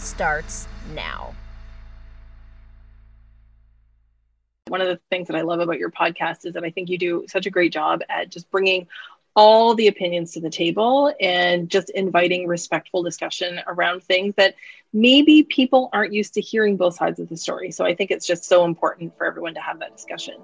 starts now. One of the things that I love about your podcast is that I think you do such a great job at just bringing all the opinions to the table and just inviting respectful discussion around things that maybe people aren't used to hearing both sides of the story. So I think it's just so important for everyone to have that discussion.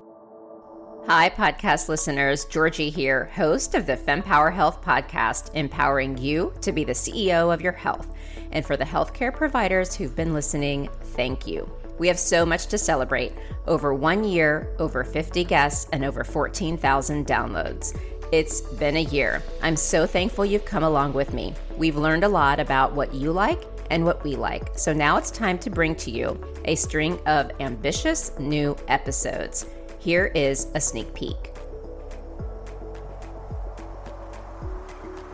Hi, podcast listeners. Georgie here, host of the FemPower Health podcast, empowering you to be the CEO of your health. And for the healthcare providers who've been listening, thank you. We have so much to celebrate over one year, over 50 guests, and over 14,000 downloads. It's been a year. I'm so thankful you've come along with me. We've learned a lot about what you like and what we like. So now it's time to bring to you a string of ambitious new episodes. Here is a sneak peek.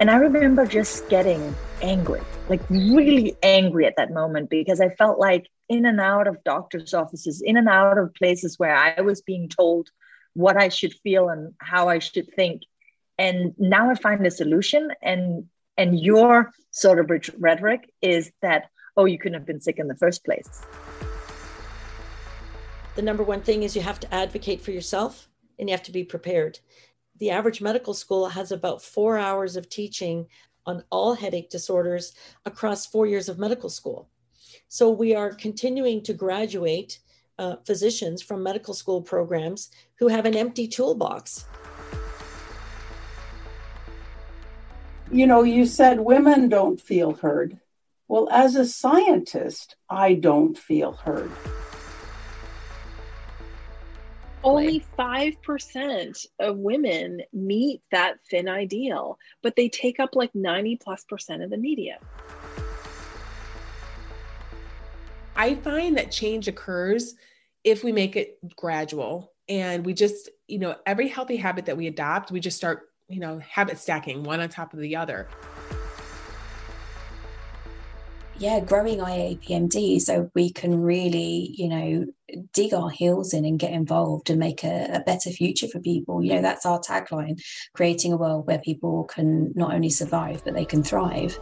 And I remember just getting angry, like really angry at that moment because I felt like in and out of doctors' offices, in and out of places where I was being told what I should feel and how I should think. And now I find a solution. And and your sort of rhetoric is that, oh, you couldn't have been sick in the first place the number one thing is you have to advocate for yourself and you have to be prepared. The average medical school has about four hours of teaching on all headache disorders across four years of medical school. So we are continuing to graduate uh, physicians from medical school programs who have an empty toolbox. You know, you said women don't feel heard. Well, as a scientist, I don't feel heard only 5% of women meet that thin ideal, but they take up like 90 plus percent of the media. I find that change occurs if we make it gradual and we just, you know, every healthy habit that we adopt, we just start, you know, habit stacking one on top of the other yeah, growing IAPMD so we can really, you know, dig our heels in and get involved and make a, a, better future for people. You know, that's our tagline creating a world where people can not only survive, but they can thrive.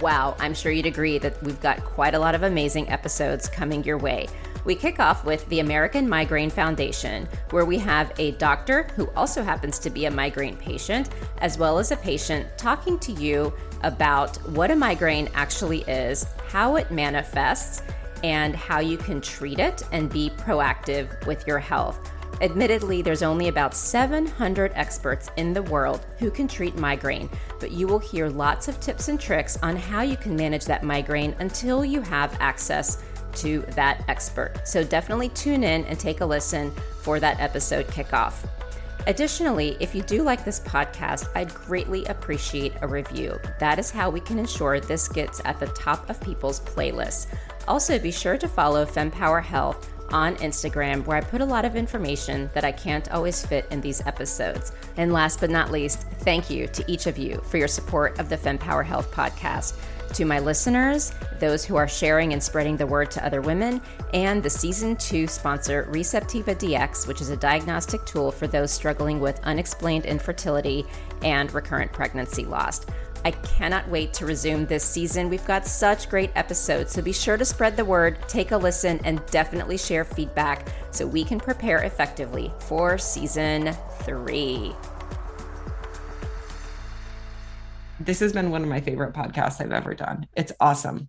Wow, I'm sure you'd agree that we've got quite a lot of amazing episodes coming your way. We kick off with the American Migraine Foundation, where we have a doctor who also happens to be a migraine patient, as well as a patient talking to you about what a migraine actually is, how it manifests, and how you can treat it and be proactive with your health. Admittedly, there's only about 700 experts in the world who can treat migraine, but you will hear lots of tips and tricks on how you can manage that migraine until you have access to that expert. So definitely tune in and take a listen for that episode kickoff. Additionally, if you do like this podcast, I'd greatly appreciate a review. That is how we can ensure this gets at the top of people's playlists. Also, be sure to follow FemPower Health on Instagram, where I put a lot of information that I can't always fit in these episodes. And last but not least, thank you to each of you for your support of the FemPower Health podcast to my listeners, those who are sharing and spreading the word to other women, and the season two sponsor, Receptiva DX, which is a diagnostic tool for those struggling with unexplained infertility and recurrent pregnancy loss. I cannot wait to resume this season. We've got such great episodes, so be sure to spread the word, take a listen, and definitely share feedback so we can prepare effectively for season three. This has been one of my favorite podcasts I've ever done. It's awesome.